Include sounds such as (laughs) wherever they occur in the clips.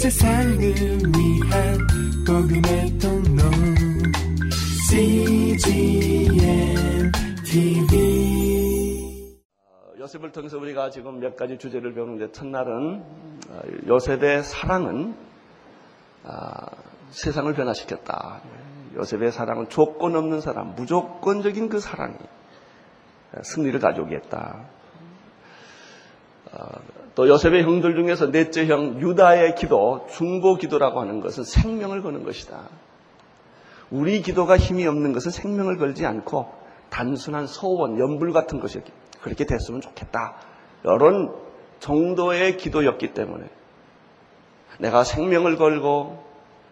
세상을 위한 복음의 통로 CGM TV 요셉을 통해서 우리가 지금 몇 가지 주제를 배우는데 첫날은 어, 요셉의 사랑은 아, 세상을 변화시켰다. 요셉의 사랑은 조건 없는 사랑, 무조건적인 그 사랑이 승리를 가져오겠다. 어, 또 요셉의 형들 중에서 넷째 형 유다의 기도, 중보 기도라고 하는 것은 생명을 거는 것이다. 우리 기도가 힘이 없는 것은 생명을 걸지 않고 단순한 소원, 연불 같은 것이었기 그렇게 됐으면 좋겠다. 이런 정도의 기도였기 때문에 내가 생명을 걸고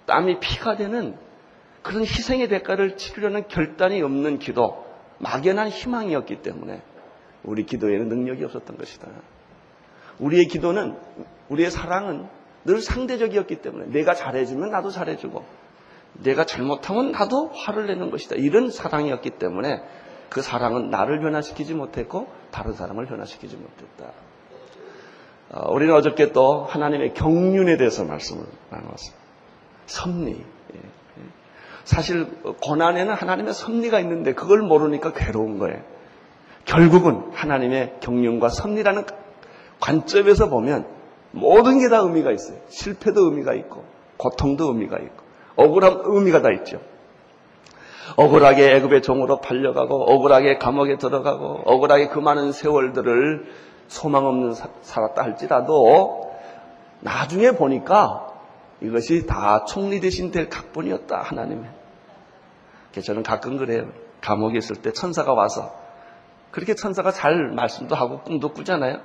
땀이 피가 되는 그런 희생의 대가를 치르려는 결단이 없는 기도, 막연한 희망이었기 때문에 우리 기도에는 능력이 없었던 것이다. 우리의 기도는, 우리의 사랑은 늘 상대적이었기 때문에 내가 잘해주면 나도 잘해주고 내가 잘못하면 나도 화를 내는 것이다. 이런 사랑이었기 때문에 그 사랑은 나를 변화시키지 못했고 다른 사람을 변화시키지 못했다. 어, 우리는 어저께 또 하나님의 경륜에 대해서 말씀을 나누었습니다. 섭리. 예, 예. 사실 고난에는 하나님의 섭리가 있는데 그걸 모르니까 괴로운 거예요. 결국은 하나님의 경륜과 섭리라는 관점에서 보면 모든 게 다 의미가 있어요. 실패도 의미가 있고 고통도 의미가 있고 억울한 의미가 다 있죠. 억울하게 애굽의 종으로 팔려가고 억울하게 감옥에 들어가고 억울하게 그 많은 세월들을 소망 없는 사, 살았다 할지라도 나중에 보니까 이것이 다 총리 대신 될 각본이었다 하나님의. 저는 가끔 그래요. 감옥에 있을 때 천사가 와서 그렇게 천사가 잘 말씀도 하고 꿈도 꾸잖아요.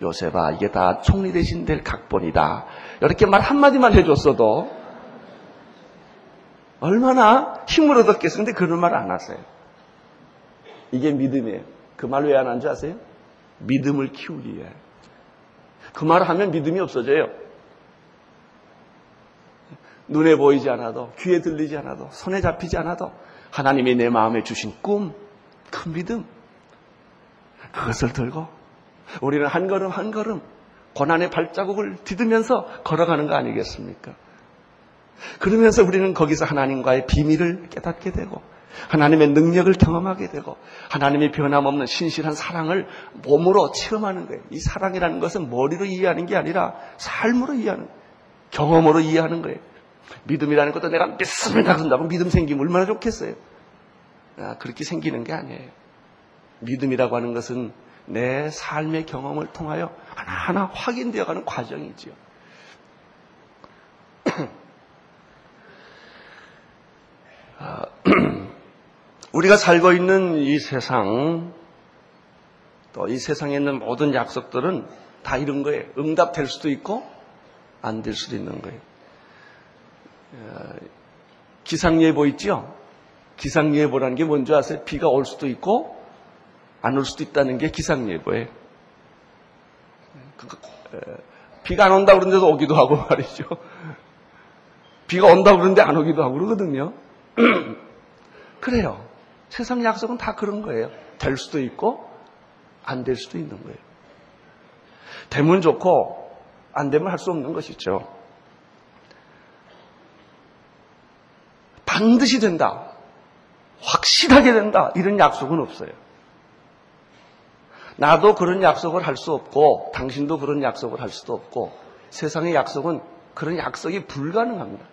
요셉아 이게 다 총리 대신 될 각본이다. 이렇게 말 한마디만 해줬어도 얼마나 힘을 얻었겠어. 근데 그런 말 안 하세요. 이게 믿음이에요. 그 말 왜안한줄 아세요? 믿음을 키우기 위해. 그 말을 하면 믿음이 없어져요. 눈에 보이지 않아도, 귀에 들리지 않아도, 손에 잡히지 않아도, 하나님이 내 마음에 주신 꿈, 큰 믿음, 그것을 들고, 우리는 한 걸음 한 걸음, 고난의 발자국을 디디면서 걸어가는 거 아니겠습니까? 그러면서 우리는 거기서 하나님과의 비밀을 깨닫게 되고 하나님의 능력을 경험하게 되고 하나님의 변함없는 신실한 사랑을 몸으로 체험하는 거예요. 이 사랑이라는 것은 머리로 이해하는 게 아니라 삶으로 이해하는 경험으로 이해하는 거예요. 믿음이라는 것도 내가 믿습니다 그런다고 믿음 생기면 얼마나 좋겠어요. 아, 그렇게 생기는 게 아니에요. 믿음이라고 하는 것은 내 삶의 경험을 통하여 하나하나 확인되어가는 과정이지요. (clears throat) 아, (clears throat) 우리가 살고 있는 이 세상, 또 이 세상에 있는 모든 약속들은 다 이런 거예요. 응답될 수도 있고, 안 될 수도 있는 거예요. 아, 기상예보 있죠? 기상예보라는 게 뭔지 아세요? 비가 올 수도 있고, 안 올 수도 있다는 게 기상예보예요. 그, 비가 안 온다고 그러는데도 오기도 하고 (laughs) 말이죠. 비가 온다고 그러는데 안 오기도 하고 그러거든요. (clears throat) 그래요. 세상 약속은 다 그런 거예요. 될 수도 있고 안 될 수도 있는 거예요. 되면 좋고 안 되면 할 수 없는 것이죠. 반드시 된다. 확실하게 된다. 이런 약속은 없어요. 나도 그런 약속을 할 수 없고 당신도 그런 약속을 할 수도 없고 세상의 약속은 그런 약속이 불가능합니다.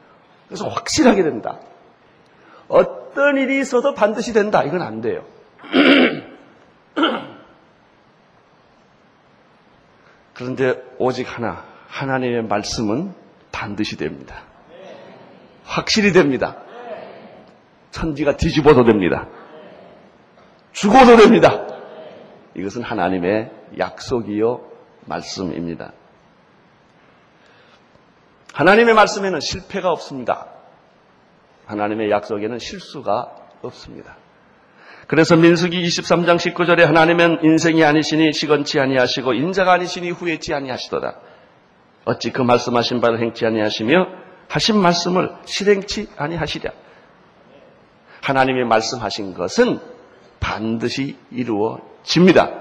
그래서 확실하게 된다. 어떤 일이 있어도 반드시 된다. 이건 안 돼요. (clears throat) 그런데 오직 하나, 하나님의 말씀은 반드시 됩니다. 확실히 됩니다. 천지가 뒤집어도 됩니다. 죽어도 됩니다. 이것은 하나님의 약속이요, 말씀입니다. 하나님의 말씀에는 실패가 없습니다. 하나님의 약속에는 실수가 없습니다. 그래서 민수기 23장 19절에 하나님은 인생이 아니시니 시건치 아니하시고 인자가 아니시니 후회치 아니하시도다. 어찌 그 말씀하신 바를 행치 아니하시며 하신 말씀을 실행치 아니하시랴. 하나님의 말씀하신 것은 반드시 이루어 집니다.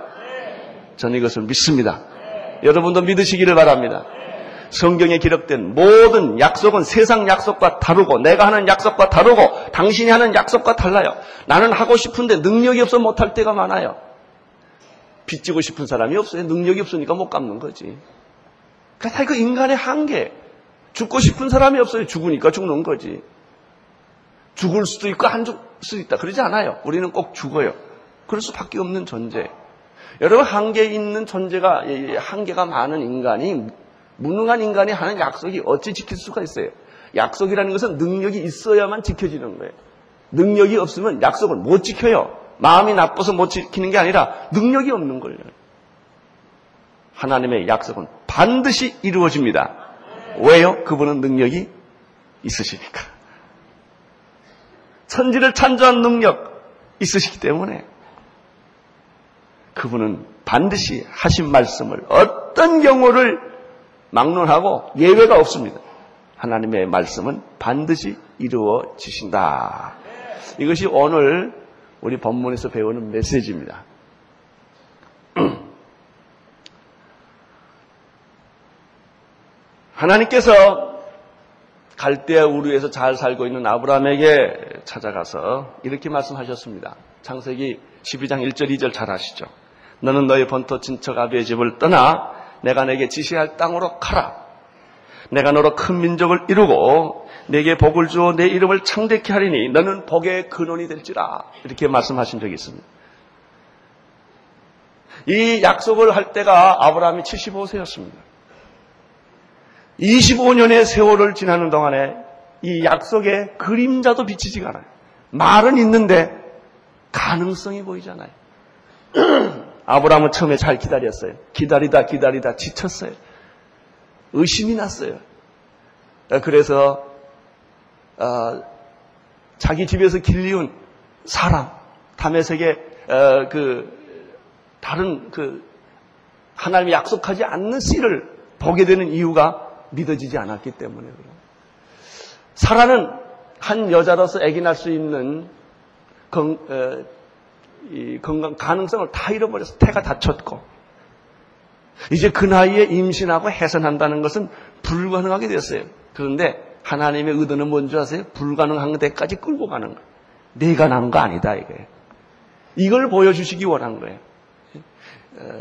저는 이것을 믿습니다. 여러분도 믿으시기를 바랍니다. 성경에 기록된 모든 약속은 세상 약속과 다르고 내가 하는 약속과 다르고 당신이 하는 약속과 달라요. 나는 하고 싶은데 능력이 없어 못할 때가 많아요. 빚지고 싶은 사람이 없어요. 능력이 없으니까 못 갚는 거지. 그러니까 이거 인간의 한계. 죽고 싶은 사람이 없어요. 죽으니까 죽는 거지. 죽을 수도 있고 안 죽을 수도 있다. 그러지 않아요. 우리는 꼭 죽어요. 그럴 수밖에 없는 존재. 여러분 한계 있는 존재가 한계가 많은 인간이 무능한 인간이 하는 약속이 어찌 지킬 수가 있어요? 약속이라는 것은 능력이 있어야만 지켜지는 거예요. 능력이 없으면 약속을 못 지켜요. 마음이 나빠서 못 지키는 게 아니라 능력이 없는 거예요. 하나님의 약속은 반드시 이루어집니다. 왜요? 그분은 능력이 있으시니까. 천지를 창조한 능력 있으시기 때문에 그분은 반드시 하신 말씀을 어떤 경우를 막론하고 예외가 없습니다. 하나님의 말씀은 반드시 이루어지신다. 이것이 오늘 우리 본문에서 배우는 메시지입니다. (clears throat) 하나님께서 갈대아 우르에서 잘 살고 있는 아브라함에게 찾아가서 이렇게 말씀하셨습니다. 창세기 12장 1절 2절 잘 아시죠? 너는 너의 본토 친척 아비의 집을 떠나 내가 내게 지시할 땅으로 가라. 내가 너로 큰 민족을 이루고 내게 복을 주어 내 이름을 창대케 하리니 너는 복의 근원이 될지라. 이렇게 말씀하신 적이 있습니다. 이 약속을 할 때가 아브라함이 75세였습니다. 25년의 세월을 지나는 동안에 이 약속의 그림자도 비치지가 않아요. 말은 있는데 가능성이 보이잖아요. (clears throat) 아브라함은 처음에 잘 기다렸어요. 기다리다 기다리다 지쳤어요. 의심이 났어요. 그래서 어, 자기 집에서 길리운 사람, 담에색의 어, 그 다른 그 하나님이 약속하지 않는 씨를 보게 되는 이유가 믿어지지 않았기 때문에 그래요. 사라는 한 여자로서 아기 낳을 수 있는 건, 어, 건강 가능성을 다 잃어버려서 태가 다쳤고 이제 그 나이에 임신하고 해산한다는 것은 불가능하게 됐어요. 그런데 하나님의 의도는 뭔지 아세요? 불가능한 데까지 끌고 가는 거예요. 내가 나는 거 아니다 이게. 이걸 보여주시기 원한 거예요. 어,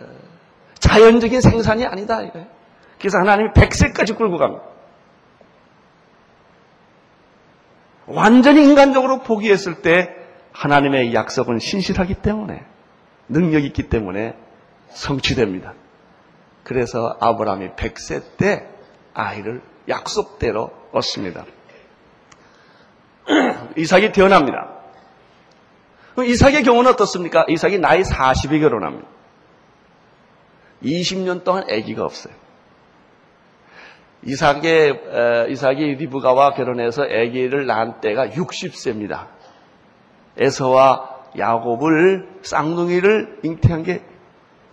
자연적인 생산이 아니다 이거예요. 그래서 하나님이 100세까지 끌고 갑니다. 완전히 인간적으로 포기했을 때 하나님의 약속은 신실하기 때문에 능력이 있기 때문에 성취됩니다. 그래서 아브라함이 100세 때 아이를 약속대로 얻습니다. (clears throat) 이삭이 태어납니다. 이삭의 경우는 어떻습니까? 이삭이 나이 40에 결혼합니다. 20년 동안 아기가 없어요. 이삭의, 이삭이 리브가와 결혼해서 아기를 낳은 때가 60세입니다. 에서와 야곱을 쌍둥이를 잉태한 게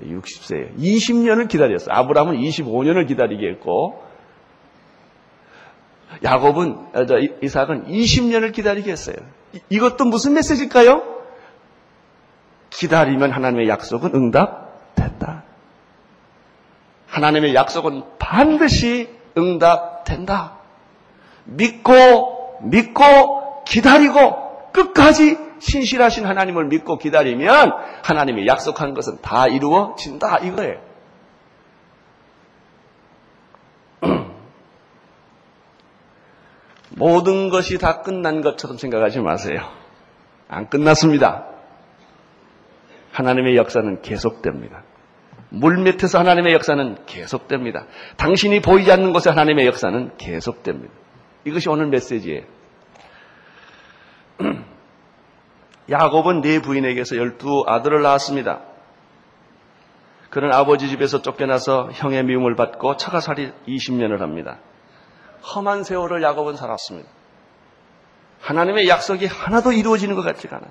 60세예요. 20년을 기다렸어요. 아브라함은 25년을 기다리게 했고 야곱은 아, 이삭은 20년을 기다리게 했어요. 이것도 무슨 메시지일까요? 기다리면 하나님의 약속은 응답된다. 하나님의 약속은 반드시 응답된다. 믿고 믿고 기다리고 끝까지 신실하신 하나님을 믿고 기다리면 하나님이 약속한 것은 다 이루어진다 이거예요. (clears throat) 모든 것이 다 끝난 것처럼 생각하지 마세요. 안 끝났습니다. 하나님의 역사는 계속됩니다. 물 밑에서 하나님의 역사는 계속됩니다. 당신이 보이지 않는 곳에 하나님의 역사는 계속됩니다. 이것이 오늘 메시지예요. (clears throat) 야곱은 네 부인에게서 열두 아들을 낳았습니다. 그는 아버지 집에서 쫓겨나서 형의 미움을 받고 차가살이 20년을 합니다. 험한 세월을 야곱은 살았습니다. 하나님의 약속이 하나도 이루어지는 것 같지가 않아요.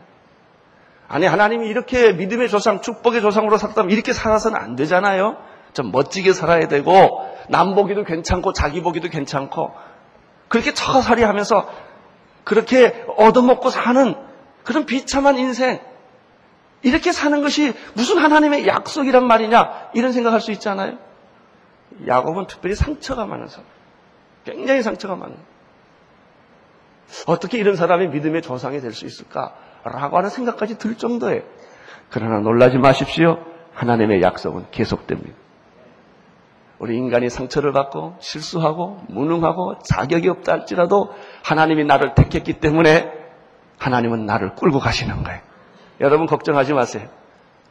아니 하나님이 이렇게 믿음의 조상, 축복의 조상으로 살았다면 이렇게 살아서는 안 되잖아요. 좀 멋지게 살아야 되고 남 보기도 괜찮고 자기 보기도 괜찮고 그렇게 처가살이 하면서 그렇게 얻어먹고 사는 그런 비참한 인생 이렇게 사는 것이 무슨 하나님의 약속이란 말이냐 이런 생각할 수 있잖아요. 야곱은 특별히 상처가 많은 사람. 굉장히 상처가 많은. 어떻게 이런 사람이 믿음의 조상이 될 수 있을까라고 하는 생각까지 들 정도에 그러나 놀라지 마십시오. 하나님의 약속은 계속됩니다. 우리 인간이 상처를 받고 실수하고 무능하고 자격이 없다 할지라도 하나님이 나를 택했기 때문에 하나님은 나를 끌고 가시는 거예요. 여러분 걱정하지 마세요.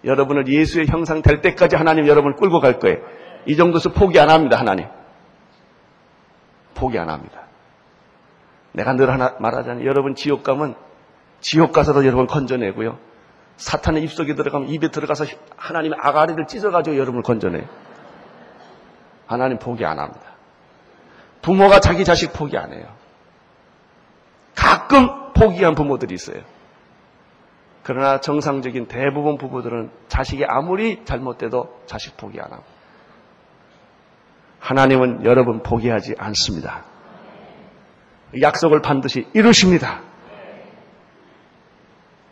여러분을 예수의 형상 될 때까지 하나님 여러분을 끌고 갈 거예요. 이 정도서 포기 안 합니다, 하나님. 포기 안 합니다. 내가 늘 하나 말하잖아요. 여러분 지옥 가면 지옥 가서도 여러분 건져내고요. 사탄의 입속에 들어가면 입에 들어가서 하나님의 아가리를 찢어가지고 여러분을 건져내요. 하나님 포기 안 합니다. 부모가 자기 자식 포기 안 해요. 가끔 포기한 부모들이 있어요. 그러나 정상적인 대부분 부부들은 자식이 아무리 잘못돼도 자식 포기 안 하고. 하나님은 여러분 포기하지 않습니다. 약속을 반드시 이루십니다.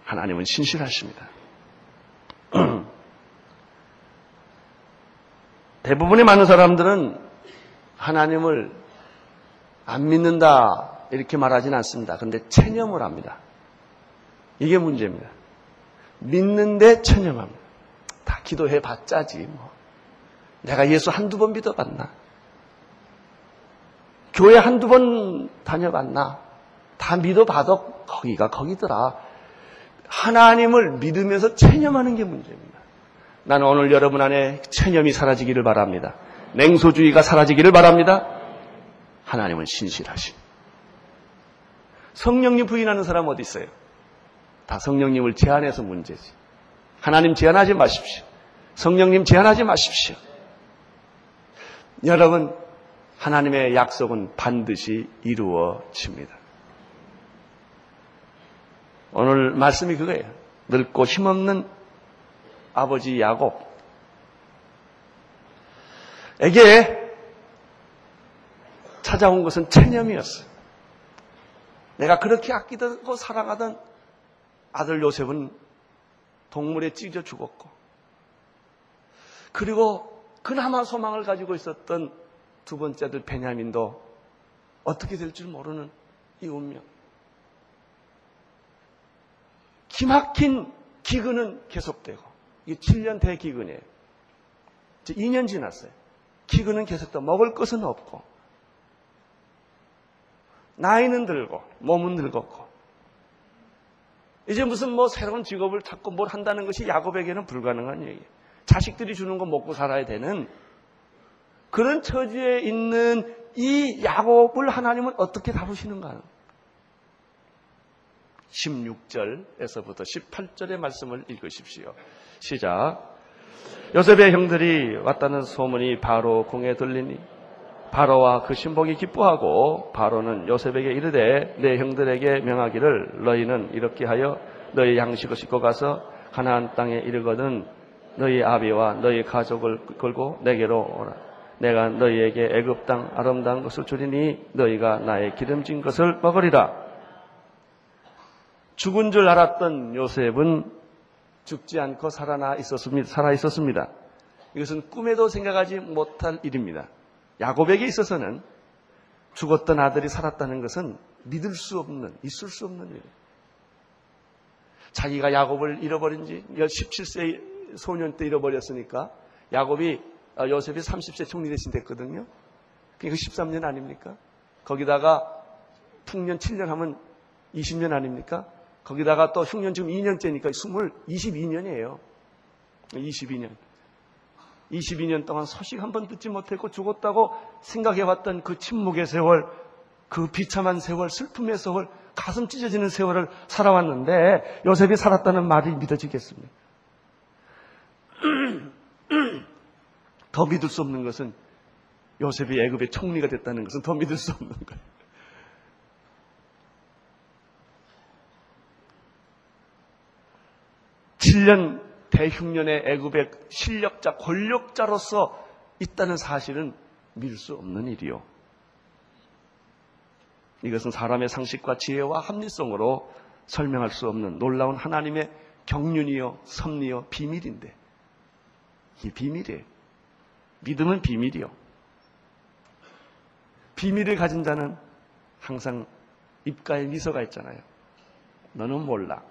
하나님은 신실하십니다. (clears throat) 대부분의 많은 사람들은 하나님을 안 믿는다 이렇게 말하지는 않습니다. 근데 체념을 합니다. 이게 문제입니다. 믿는데 체념합니다. 다 기도해 봤자지 뭐. 내가 예수 한두 번 믿어봤나? 교회 한두 번 다녀봤나? 다 믿어봐도 거기가 거기더라. 하나님을 믿으면서 체념하는 게 문제입니다. 나는 오늘 여러분 안에 체념이 사라지기를 바랍니다. 냉소주의가 사라지기를 바랍니다. 하나님은 신실하신. 성령님 부인하는 사람 어디 있어요? 다 성령님을 제한해서 문제지. 하나님 제한하지 마십시오. 성령님 제한하지 마십시오. 여러분, 하나님의 약속은 반드시 이루어집니다. 오늘 말씀이 그거예요. 늙고 힘없는 아버지 야곱. 에게 찾아온 것은 체념이었어요. 내가 그렇게 아끼고 사랑하던 아들 요셉은 동물에 찢어 죽었고, 그리고 그나마 소망을 가지고 있었던 두 번째 아들 베냐민도 어떻게 될 줄 모르는 이 운명. 기막힌 기근은 계속되고, 이게 7년 대기근이에요. 이제 2년 지났어요. 기근은 계속되고, 먹을 것은 없고, 나이는 들고, 몸은 늙었고, 이제 무슨 뭐 새로운 직업을 찾고 뭘 한다는 것이 야곱에게는 불가능한 얘기예요. 자식들이 주는 거 먹고 살아야 되는 그런 처지에 있는 이 야곱을 하나님은 어떻게 다루시는가? 16절에서부터 18절의 말씀을 읽으십시오. 시작. 요셉의 형들이 왔다는 소문이 바로 궁에 들리니 바로와 그 신복이 기뻐하고 바로는 요셉에게 이르되 내 형들에게 명하기를 너희는 이렇게 하여 너희 양식을 싣고 가서 가나안 땅에 이르거든 너희 아비와 너희 가족을 걸고 내게로 오라. 내가 너희에게 애굽 땅 아름다운 것을 주리니 너희가 나의 기름진 것을 먹으리라. 죽은 줄 알았던 요셉은 죽지 않고 살아나 있었습니다. 살아 있었습니다. 이것은 꿈에도 생각하지 못할 일입니다. 야곱에게 있어서는 죽었던 아들이 살았다는 것은 믿을 수 없는, 있을 수 없는 일이에요. 자기가 야곱을 잃어버린 지 17세 소년 때 잃어버렸으니까 야곱이 어, 요셉이 30세 총리 대신 됐거든요. 그러니까 13년 아닙니까? 거기다가 풍년 7년 하면 20년 아닙니까? 거기다가 또 흉년 지금 2년째니까 20, 22년이에요. 22년. 22년 동안 소식 한 번 듣지 못했고 죽었다고 생각해왔던 그 침묵의 세월, 그 비참한 세월, 슬픔의 세월, 가슴 찢어지는 세월을 살아왔는데 요셉이 살았다는 말이 믿어지겠습니까? (clears throat) 더 믿을 수 없는 것은 요셉이 애굽의 총리가 됐다는 것은 더 믿을 수 없는 거예요. 7년 대흉년의 애굽의 실력자, 권력자로서 있다는 사실은 믿을 수 없는 일이요. 이것은 사람의 상식과 지혜와 합리성으로 설명할 수 없는 놀라운 하나님의 경륜이요, 섭리요, 비밀인데 이 비밀이에요. 믿음은 비밀이요. 비밀을 가진 자는 항상 입가에 미소가 있잖아요. 너는 몰라.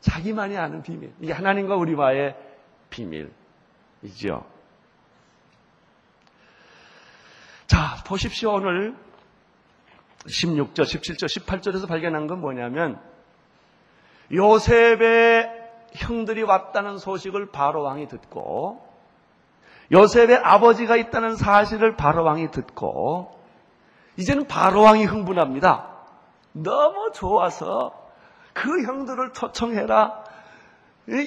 자기만이 아는 비밀. 이게 하나님과 우리와의 비밀이죠. 자, 보십시오. 오늘 16절, 17절, 18절에서 발견한 건 뭐냐면 요셉의 형들이 왔다는 소식을 바로 왕이 듣고 요셉의 아버지가 있다는 사실을 바로 왕이 듣고 이제는 바로 왕이 흥분합니다. 너무 좋아서 그 형들을 초청해라.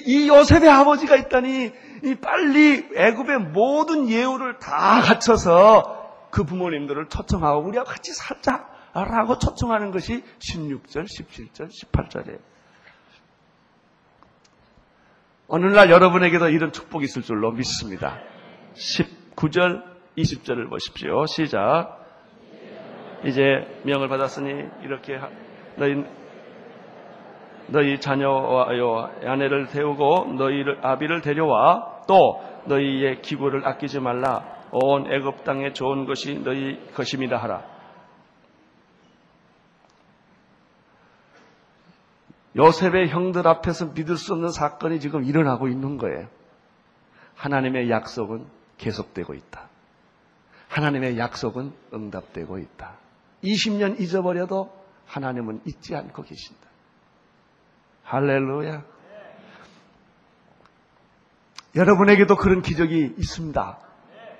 이 요셉의 아버지가 있다니 빨리 애굽의 모든 예우를 다 갖춰서 그 부모님들을 초청하고 우리와 같이 살자라고 초청하는 것이 16절, 17절, 18절이에요. 어느 날 여러분에게도 이런 축복이 있을 줄로 믿습니다. 19절, 20절을 보십시오. 시작. 이제 명을 받았으니 이렇게 너희 너희 자녀와 아내를 태우고 너희를 아비를 데려와 또 너희의 기구를 아끼지 말라 온 애굽 땅에 좋은 것이 너희 것임이다 하라. 요셉의 형들 앞에서 믿을 수 없는 사건이 지금 일어나고 있는 거예요. 하나님의 약속은 계속되고 있다. 하나님의 약속은 응답되고 있다. 20년 잊어버려도 하나님은 잊지 않고 계신다. 할렐루야. 여러분에게도 그런 기적이 있습니다.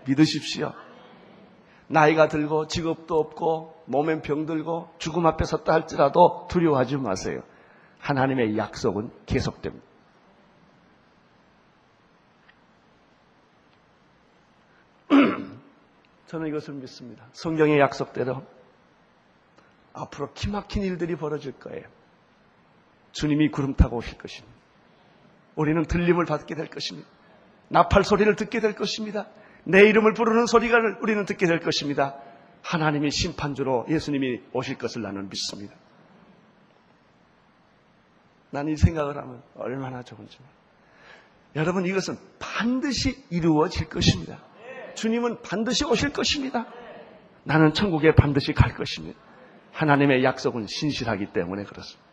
믿으십시오. 나이가 들고 직업도 없고 몸엔 병들고 죽음 앞에 섰다 할지라도 두려워하지 마세요. 하나님의 약속은 계속됩니다. (clears throat) 저는 이것을 믿습니다. 성경의 약속대로 앞으로 기막힌 일들이 벌어질 거예요. 주님이 구름 타고 오실 것입니다. 우리는 들림을 받게 될 것입니다. 나팔 소리를 듣게 될 것입니다. 내 이름을 부르는 소리가 우리는 듣게 될 것입니다. 하나님이 심판주로 예수님이 오실 것을 나는 믿습니다. 난 이 생각을 하면 얼마나 좋은지. 여러분 이것은 반드시 이루어질 것입니다. 주님은 반드시 오실 것입니다. 나는 천국에 반드시 갈 것입니다. 하나님의 약속은 신실하기 때문에 그렇습니다.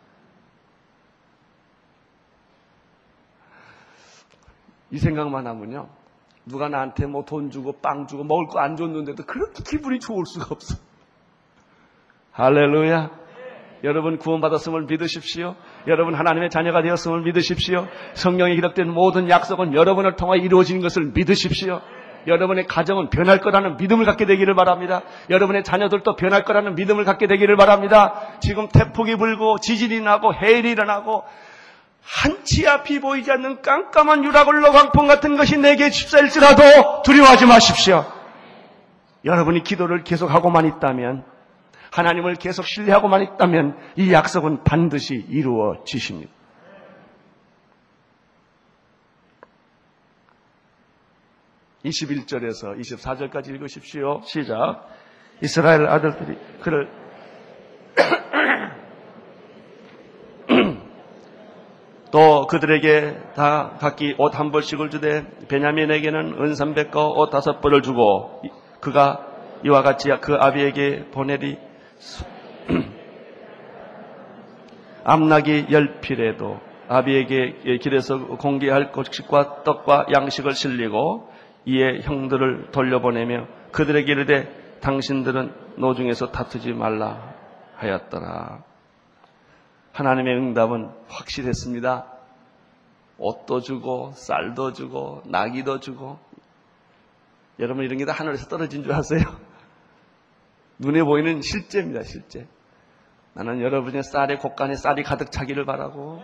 이 생각만 하면요. 누가 나한테 뭐 돈 주고 빵 주고 먹을 거 안 줬는데도 그렇게 기분이 좋을 수가 없어. 할렐루야. 여러분 구원받았음을 믿으십시오. 여러분 하나님의 자녀가 되었음을 믿으십시오. 성경에 기록된 모든 약속은 여러분을 통해 이루어진 것을 믿으십시오. 여러분의 가정은 변할 거라는 믿음을 갖게 되기를 바랍니다. 여러분의 자녀들도 변할 거라는 믿음을 갖게 되기를 바랍니다. 지금 태풍이 불고 지진이 나고 해일이 일어나고 한치 앞이 보이지 않는 깜깜한 유라굴로 광풍 같은 것이 내게 집사일지라도 두려워하지 마십시오. 여러분이 기도를 계속하고만 있다면 하나님을 계속 신뢰하고만 있다면 이 약속은 반드시 이루어지십니다. (21절에서) (24절까지) 읽으십시오 시작 이스라엘 아들들이 그를 또 그들에게 다 각기 옷 한 벌씩을 주되 베냐민에게는 은 300거 옷 다섯 벌을 주고 그가 이와 같이 그 아비에게 보내리 (clears throat) 암낙이 열필에도 아비에게 길에서 공개할 곡식과 떡과 양식을 실리고 이에 형들을 돌려보내며 그들에게 이르되 당신들은 노중에서 다투지 말라 하였더라. 하나님의 응답은 확실했습니다. 옷도 주고 쌀도 주고 나기도 주고 여러분 이런 게 다 하늘에서 떨어진 줄 아세요? (laughs) 눈에 보이는 실제입니다, 실제. 나는 여러분의 쌀에 곡간에 쌀이 가득 차기를 바라고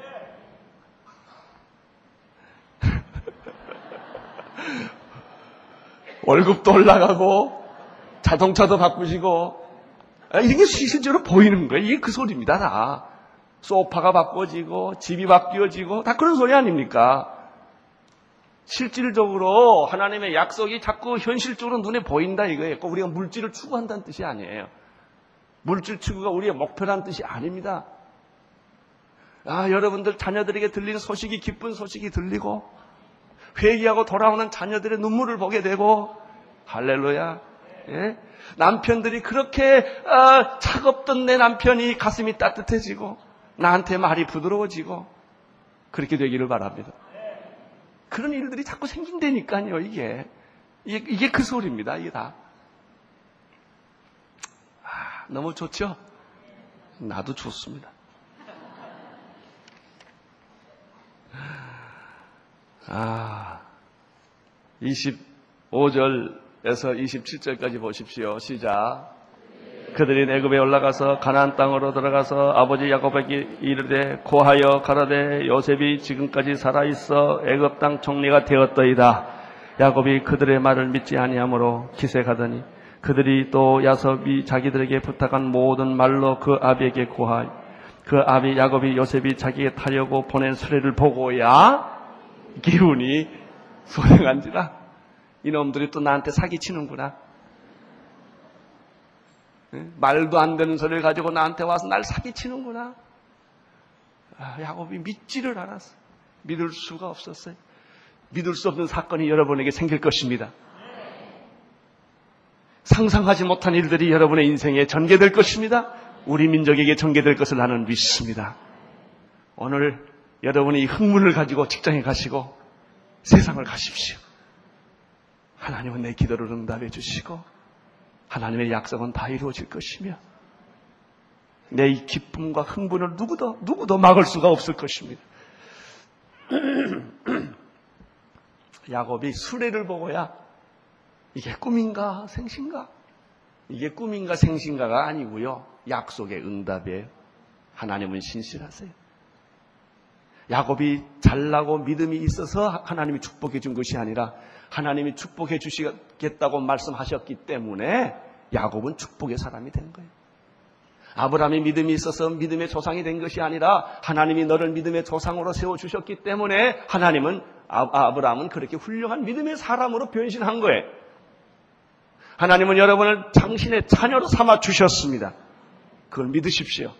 (laughs) 월급도 올라가고 자동차도 바꾸시고 아, 이게 실제로 보이는 거예요. 이게 그 소리입니다, 다. 소파가 바꿔지고 집이 바뀌어지고 다 그런 소리 아닙니까? 실질적으로 하나님의 약속이 자꾸 현실적으로 눈에 보인다 이거예요. 꼭 우리가 물질을 추구한다는 뜻이 아니에요. 물질 추구가 우리의 목표라는 뜻이 아닙니다. 아, 여러분들 자녀들에게 들리는 소식이 기쁜 소식이 들리고 회개하고 돌아오는 자녀들의 눈물을 보게 되고 할렐루야. 예? 남편들이 그렇게 어, 차갑던 내 남편이 가슴이 따뜻해지고 나한테 말이 부드러워지고 그렇게 되기를 바랍니다. 그런 일들이 자꾸 생긴다니까요, 이게. 이게, 이게 그 소리입니다, 이게 다. 아, 너무 좋죠? 나도 좋습니다. 아, 25절에서 27절까지 보십시오. 시작. 그들이 애굽에 올라가서 가나안 땅으로 들어가서 아버지 야곱에게 이르되 고하여 가라되 요셉이 지금까지 살아 있어 애굽 땅 총리가 되었더이다. 야곱이 그들의 말을 믿지 아니하므로 기색하더니 그들이 또 야곱이 자기들에게 부탁한 모든 말로 그 아비에게 고하여 그 아비 야곱이 요셉이 자기에게 타려고 보낸 수레를 보고야 기운이 소행한지라 이놈들이 또 나한테 사기치는구나. 말도 안 되는 소리를 가지고 나한테 와서 날 사기치는구나. 아, 야곱이 믿지를 않았어. 믿을 수가 없었어요. 믿을 수 없는 사건이 여러분에게 생길 것입니다. 상상하지 못한 일들이 여러분의 인생에 전개될 것입니다. 우리 민족에게 전개될 것을 나는 믿습니다. 오늘 여러분이 흥문을 가지고 직장에 가시고 세상을 가십시오. 하나님은 내 기도를 응답해 주시고 하나님의 약속은 다 이루어질 것이며 내 이 기쁨과 흥분을 누구도 누구도 막을 수가 없을 것입니다. (clears throat) 야곱이 수레를 보고야 이게 꿈인가 생신가 이게 꿈인가 생신가가 아니고요 약속의 응답이에요. 하나님은 신실하세요. 야곱이 잘나고 믿음이 있어서 하나님이 축복해 준 것이 아니라 하나님이 축복해 주시겠다고 말씀하셨기 때문에 야곱은 축복의 사람이 된 거예요. 아브라함이 믿음이 있어서 믿음의 조상이 된 것이 아니라 하나님이 너를 믿음의 조상으로 세워 주셨기 때문에 하나님은 아, 브라함은 그렇게 훌륭한 믿음의 사람으로 변신한 거예요. 하나님은 여러분을 당신의 자녀로 삼아 주셨습니다. 그걸 믿으십시오.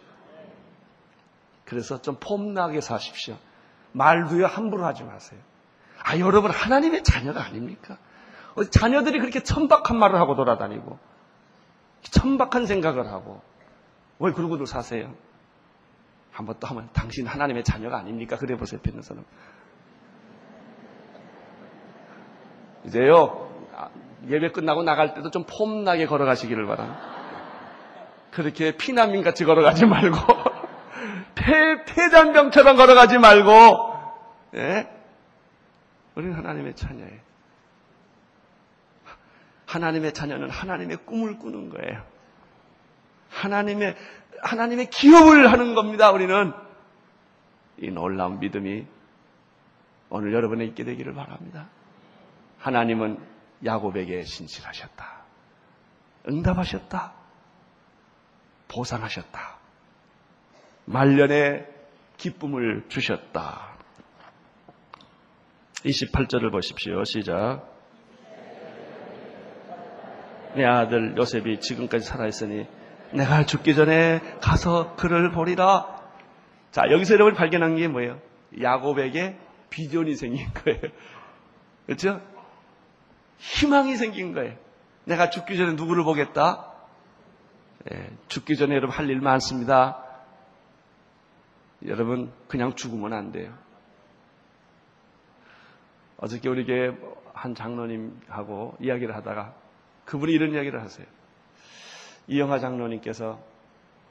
그래서 좀 폼나게 사십시오. 말도요 함부로 하지 마세요. 아 여러분 하나님의 자녀가 아닙니까? 어, 자녀들이 그렇게 천박한 말을 하고 돌아다니고 천박한 생각을 하고 왜 그러고들 사세요? 한번 또 하면 당신 하나님의 자녀가 아닙니까? 그래 보세요, 뵙는 사람. 이제요, 아, 예배 끝나고 나갈 때도 좀 폼나게 걸어가시기를 바랍니다. 그렇게 피난민 같이 걸어가지 말고, (laughs) 폐, 폐잔병처럼 걸어가지 말고, 예? 우리는 하나님의 자녀예요. 하나님의 자녀는 하나님의 꿈을 꾸는 거예요. 하나님의, 하나님의 기업을 하는 겁니다, 우리는. 이 놀라운 믿음이 오늘 여러분에 있게 되기를 바랍니다. 하나님은 야곱에게 신실하셨다. 응답하셨다. 보상하셨다. 말년에 기쁨을 주셨다. 28절을 보십시오. 시작. 내 아들 요셉이 지금까지 살아있으니 내가 죽기 전에 가서 그를 보리라. 자, 여기서 여러분 발견한 게 뭐예요? 야곱에게 비전이 생긴 거예요. 그렇죠? 희망이 생긴 거예요. 내가 죽기 전에 누구를 보겠다? 예, 죽기 전에 여러분 할 일 많습니다. 여러분 그냥 죽으면 안 돼요. 어저께 우리 교회 한 장로님하고 이야기를 하다가 그분이 이런 이야기를 하세요. 이영하 장로님께서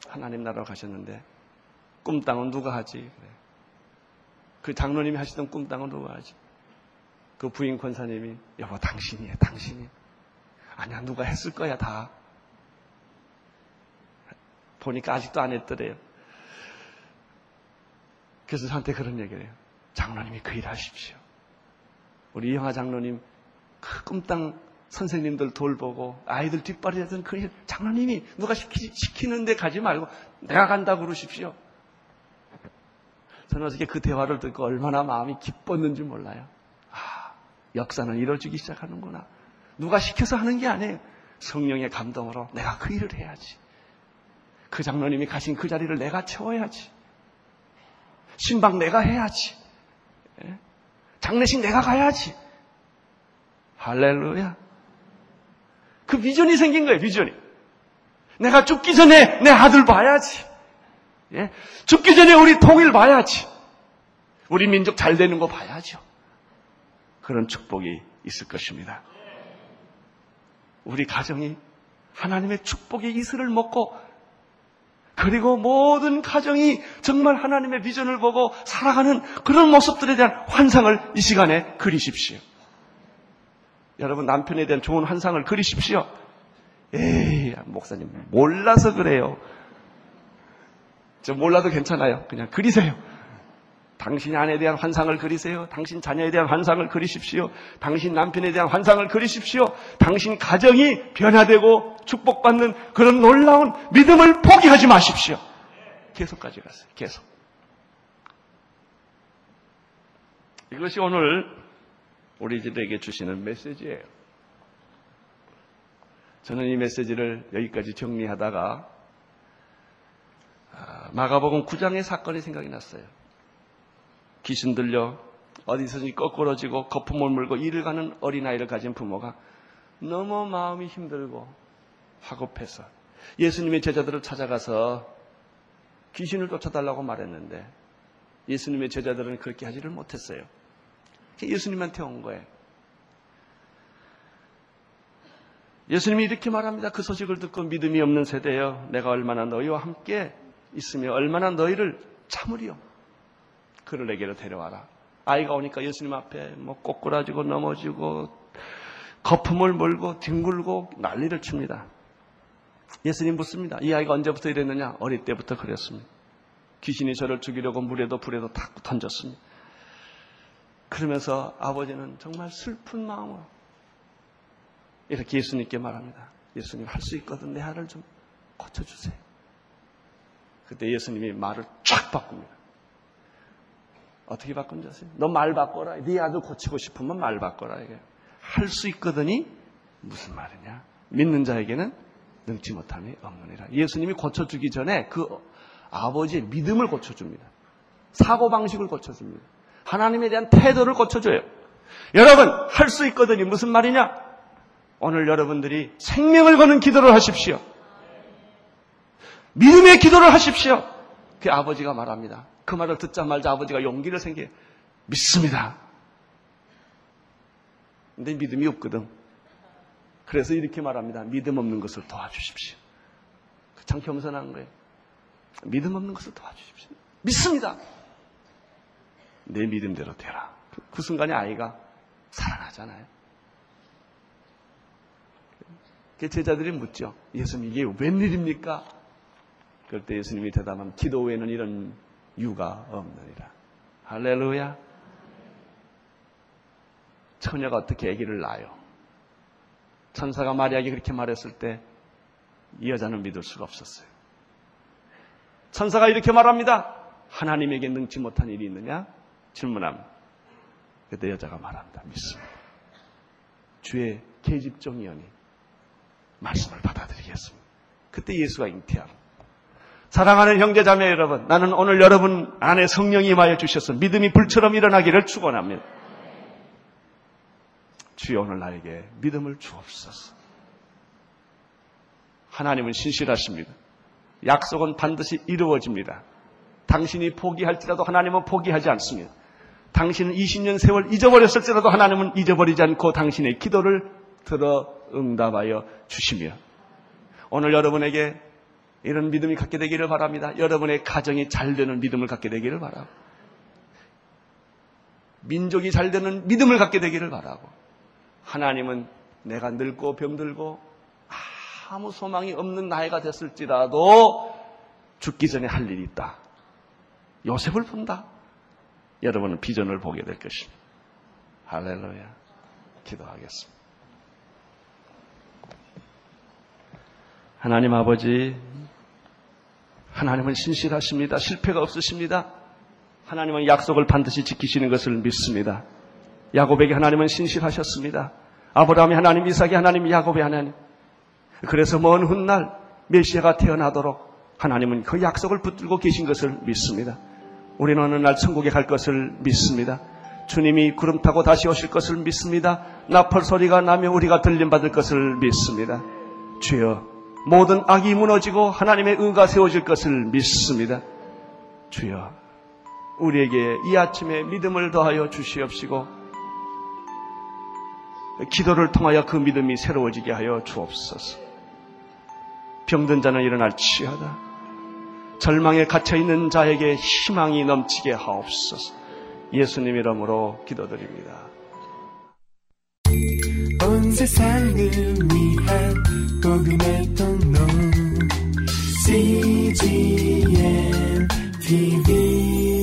하나님 나라로 가셨는데 꿈땅은 누가 하지? 그 장로님이 하시던 꿈땅은 누가 하지? 그 부인 권사님이 여보 당신이야 당신이 아니야 누가 했을 거야 다 보니까 아직도 안 했더래요. 그래서 저한테 그런 얘기를 해요. 장로님이 그 일 하십시오. 우리 이영하 장로님 그 꿈땅 선생님들 돌보고 아이들 뒷발이 되던 그 일, 장로님이 누가 시키, 시키는데 가지 말고 내가 간다 그러십시오. 저는 어저께 그 대화를 듣고 얼마나 마음이 기뻤는지 몰라요. 아, 역사는 이루어지기 시작하는구나. 누가 시켜서 하는 게 아니에요. 성령의 감동으로 내가 그 일을 해야지. 그 장로님이 가신 그 자리를 내가 채워야지. 신방 내가 해야지. 예? 장례식 내가 가야지. 할렐루야. 그 비전이 생긴 거예요, 비전이. 내가 죽기 전에 내 아들 봐야지. 예? 죽기 전에 우리 통일 봐야지. 우리 민족 잘 되는 거 봐야죠. 그런 축복이 있을 것입니다. 우리 가정이 하나님의 축복의 이슬을 먹고 그리고 모든 가정이 정말 하나님의 비전을 보고 살아가는 그런 모습들에 대한 환상을 이 시간에 그리십시오. 여러분 남편에 대한 좋은 환상을 그리십시오. 에이 목사님 몰라서 그래요. 저 몰라도 괜찮아요. 그냥 그리세요. 당신 아내에 대한 환상을 그리세요. 당신 자녀에 대한 환상을 그리십시오. 당신 남편에 대한 환상을 그리십시오. 당신 가정이 변화되고 축복받는 그런 놀라운 믿음을 포기하지 마십시오. 계속 가져가세요. 계속. 이것이 오늘 우리들에게 주시는 메시지예요. 저는 이 메시지를 여기까지 정리하다가 아, 마가복음 9장의 사건이 생각이 났어요. 귀신 들려 어디서든지 거꾸러지고 거품을 물고 일을 가는 어린아이를 가진 부모가 너무 마음이 힘들고 화급해서 예수님의 제자들을 찾아가서 귀신을 쫓아달라고 말했는데 예수님의 제자들은 그렇게 하지를 못했어요. 예수님한테 온 거예요. 예수님이 이렇게 말합니다. 그 소식을 듣고 믿음이 없는 세대여 내가 얼마나 너희와 함께 있으며 얼마나 너희를 참으리요. 그를 내게로 데려와라. 아이가 오니까 예수님 앞에 뭐 꼬꾸라지고 넘어지고 거품을 몰고 뒹굴고 난리를 칩니다. 예수님 묻습니다. 이 아이가 언제부터 이랬느냐? 어릴 때부터 그랬습니다. 귀신이 저를 죽이려고 물에도 불에도 다 던졌습니다. 그러면서 아버지는 정말 슬픈 마음으로 이렇게 예수님께 말합니다. 예수님 할 수 있거든 내 아를 좀 고쳐주세요. 그때 예수님이 말을 쫙 바꿉니다. 어떻게 바꾼지 아세요? 너 말 바꿔라. 네 아들 고치고 싶으면 말 바꿔라. 이게 할 수 있거든이 무슨 말이냐? 믿는 자에게는 능치 못함이 없느니라. 예수님이 고쳐주기 전에 그 아버지의 믿음을 고쳐줍니다. 사고 방식을 고쳐줍니다. 하나님에 대한 태도를 고쳐줘요. 여러분, 할 수 있거든요. 무슨 말이냐? 오늘 여러분들이 생명을 거는 기도를 하십시오. 믿음의 기도를 하십시오. 그 아버지가 말합니다. 그 말을 듣자마자 아버지가 용기를 생겨 믿습니다. 근데 믿음이 없거든. 그래서 이렇게 말합니다. 믿음 없는 것을 도와주십시오. 그참 겸손한 거예요. 믿음 없는 것을 도와주십시오. 믿습니다. 내 믿음대로 되라. 그, 그 순간에 아이가 살아나잖아요. 그 제자들이 묻죠. 예수님 이게 웬일입니까? 그럴 때 예수님이 대답하면 기도 외에는 이런 유가 없느니라. 할렐루야. 처녀가 어떻게 아기를 낳아요? 천사가 마리아에게 그렇게 말했을 때 이 여자는 믿을 수가 없었어요. 천사가 이렇게 말합니다. 하나님에게 능치 못한 일이 있느냐? 질문함. 그때 여자가 말합니다. 믿습니다. 주의 계집종이오니 말씀을 받아들이겠습니다. 그때 예수가 잉태함. 사랑하는 형제 자매 여러분, 나는 오늘 여러분 안에 성령이 임하여 주셔서 믿음이 불처럼 일어나기를 축원합니다. 주여 오늘 나에게 믿음을 주옵소서. 하나님은 신실하십니다. 약속은 반드시 이루어집니다. 당신이 포기할지라도 하나님은 포기하지 않습니다. 당신은 20년 세월 잊어버렸을지라도 하나님은 잊어버리지 않고 당신의 기도를 들어 응답하여 주시며 오늘 여러분에게 이런 믿음이 갖게 되기를 바랍니다. 여러분의 가정이 잘 되는 믿음을 갖게 되기를 바라고 민족이 잘 되는 믿음을 갖게 되기를 바라고 하나님은 내가 늙고 병들고 아무 소망이 없는 나이가 됐을지라도 죽기 전에 할 일이 있다. 요셉을 본다. 여러분은 비전을 보게 될 것입니다. 할렐루야. 기도하겠습니다. 하나님 아버지, 하나님은 신실하십니다. 실패가 없으십니다. 하나님은 약속을 반드시 지키시는 것을 믿습니다. 야곱에게 하나님은 신실하셨습니다. 아브라함이 하나님, 이삭이 하나님, 야곱이 하나님. 그래서 먼 훗날 메시아가 태어나도록 하나님은 그 약속을 붙들고 계신 것을 믿습니다. 우리는 어느 날 천국에 갈 것을 믿습니다. 주님이 구름 타고 다시 오실 것을 믿습니다. 나팔 소리가 나며 우리가 들림 받을 것을 믿습니다. 주여, 모든 악이 무너지고 하나님의 의가 세워질 것을 믿습니다. 주여, 우리에게 이 아침에 믿음을 더하여 주시옵시고, 기도를 통하여 그 믿음이 새로워지게 하여 주옵소서. 병든 자는 일어날 치하다. 절망에 갇혀있는 자에게 희망이 넘치게 하옵소서. 예수님 이름으로 기도드립니다. 복음의 통로 CGM TV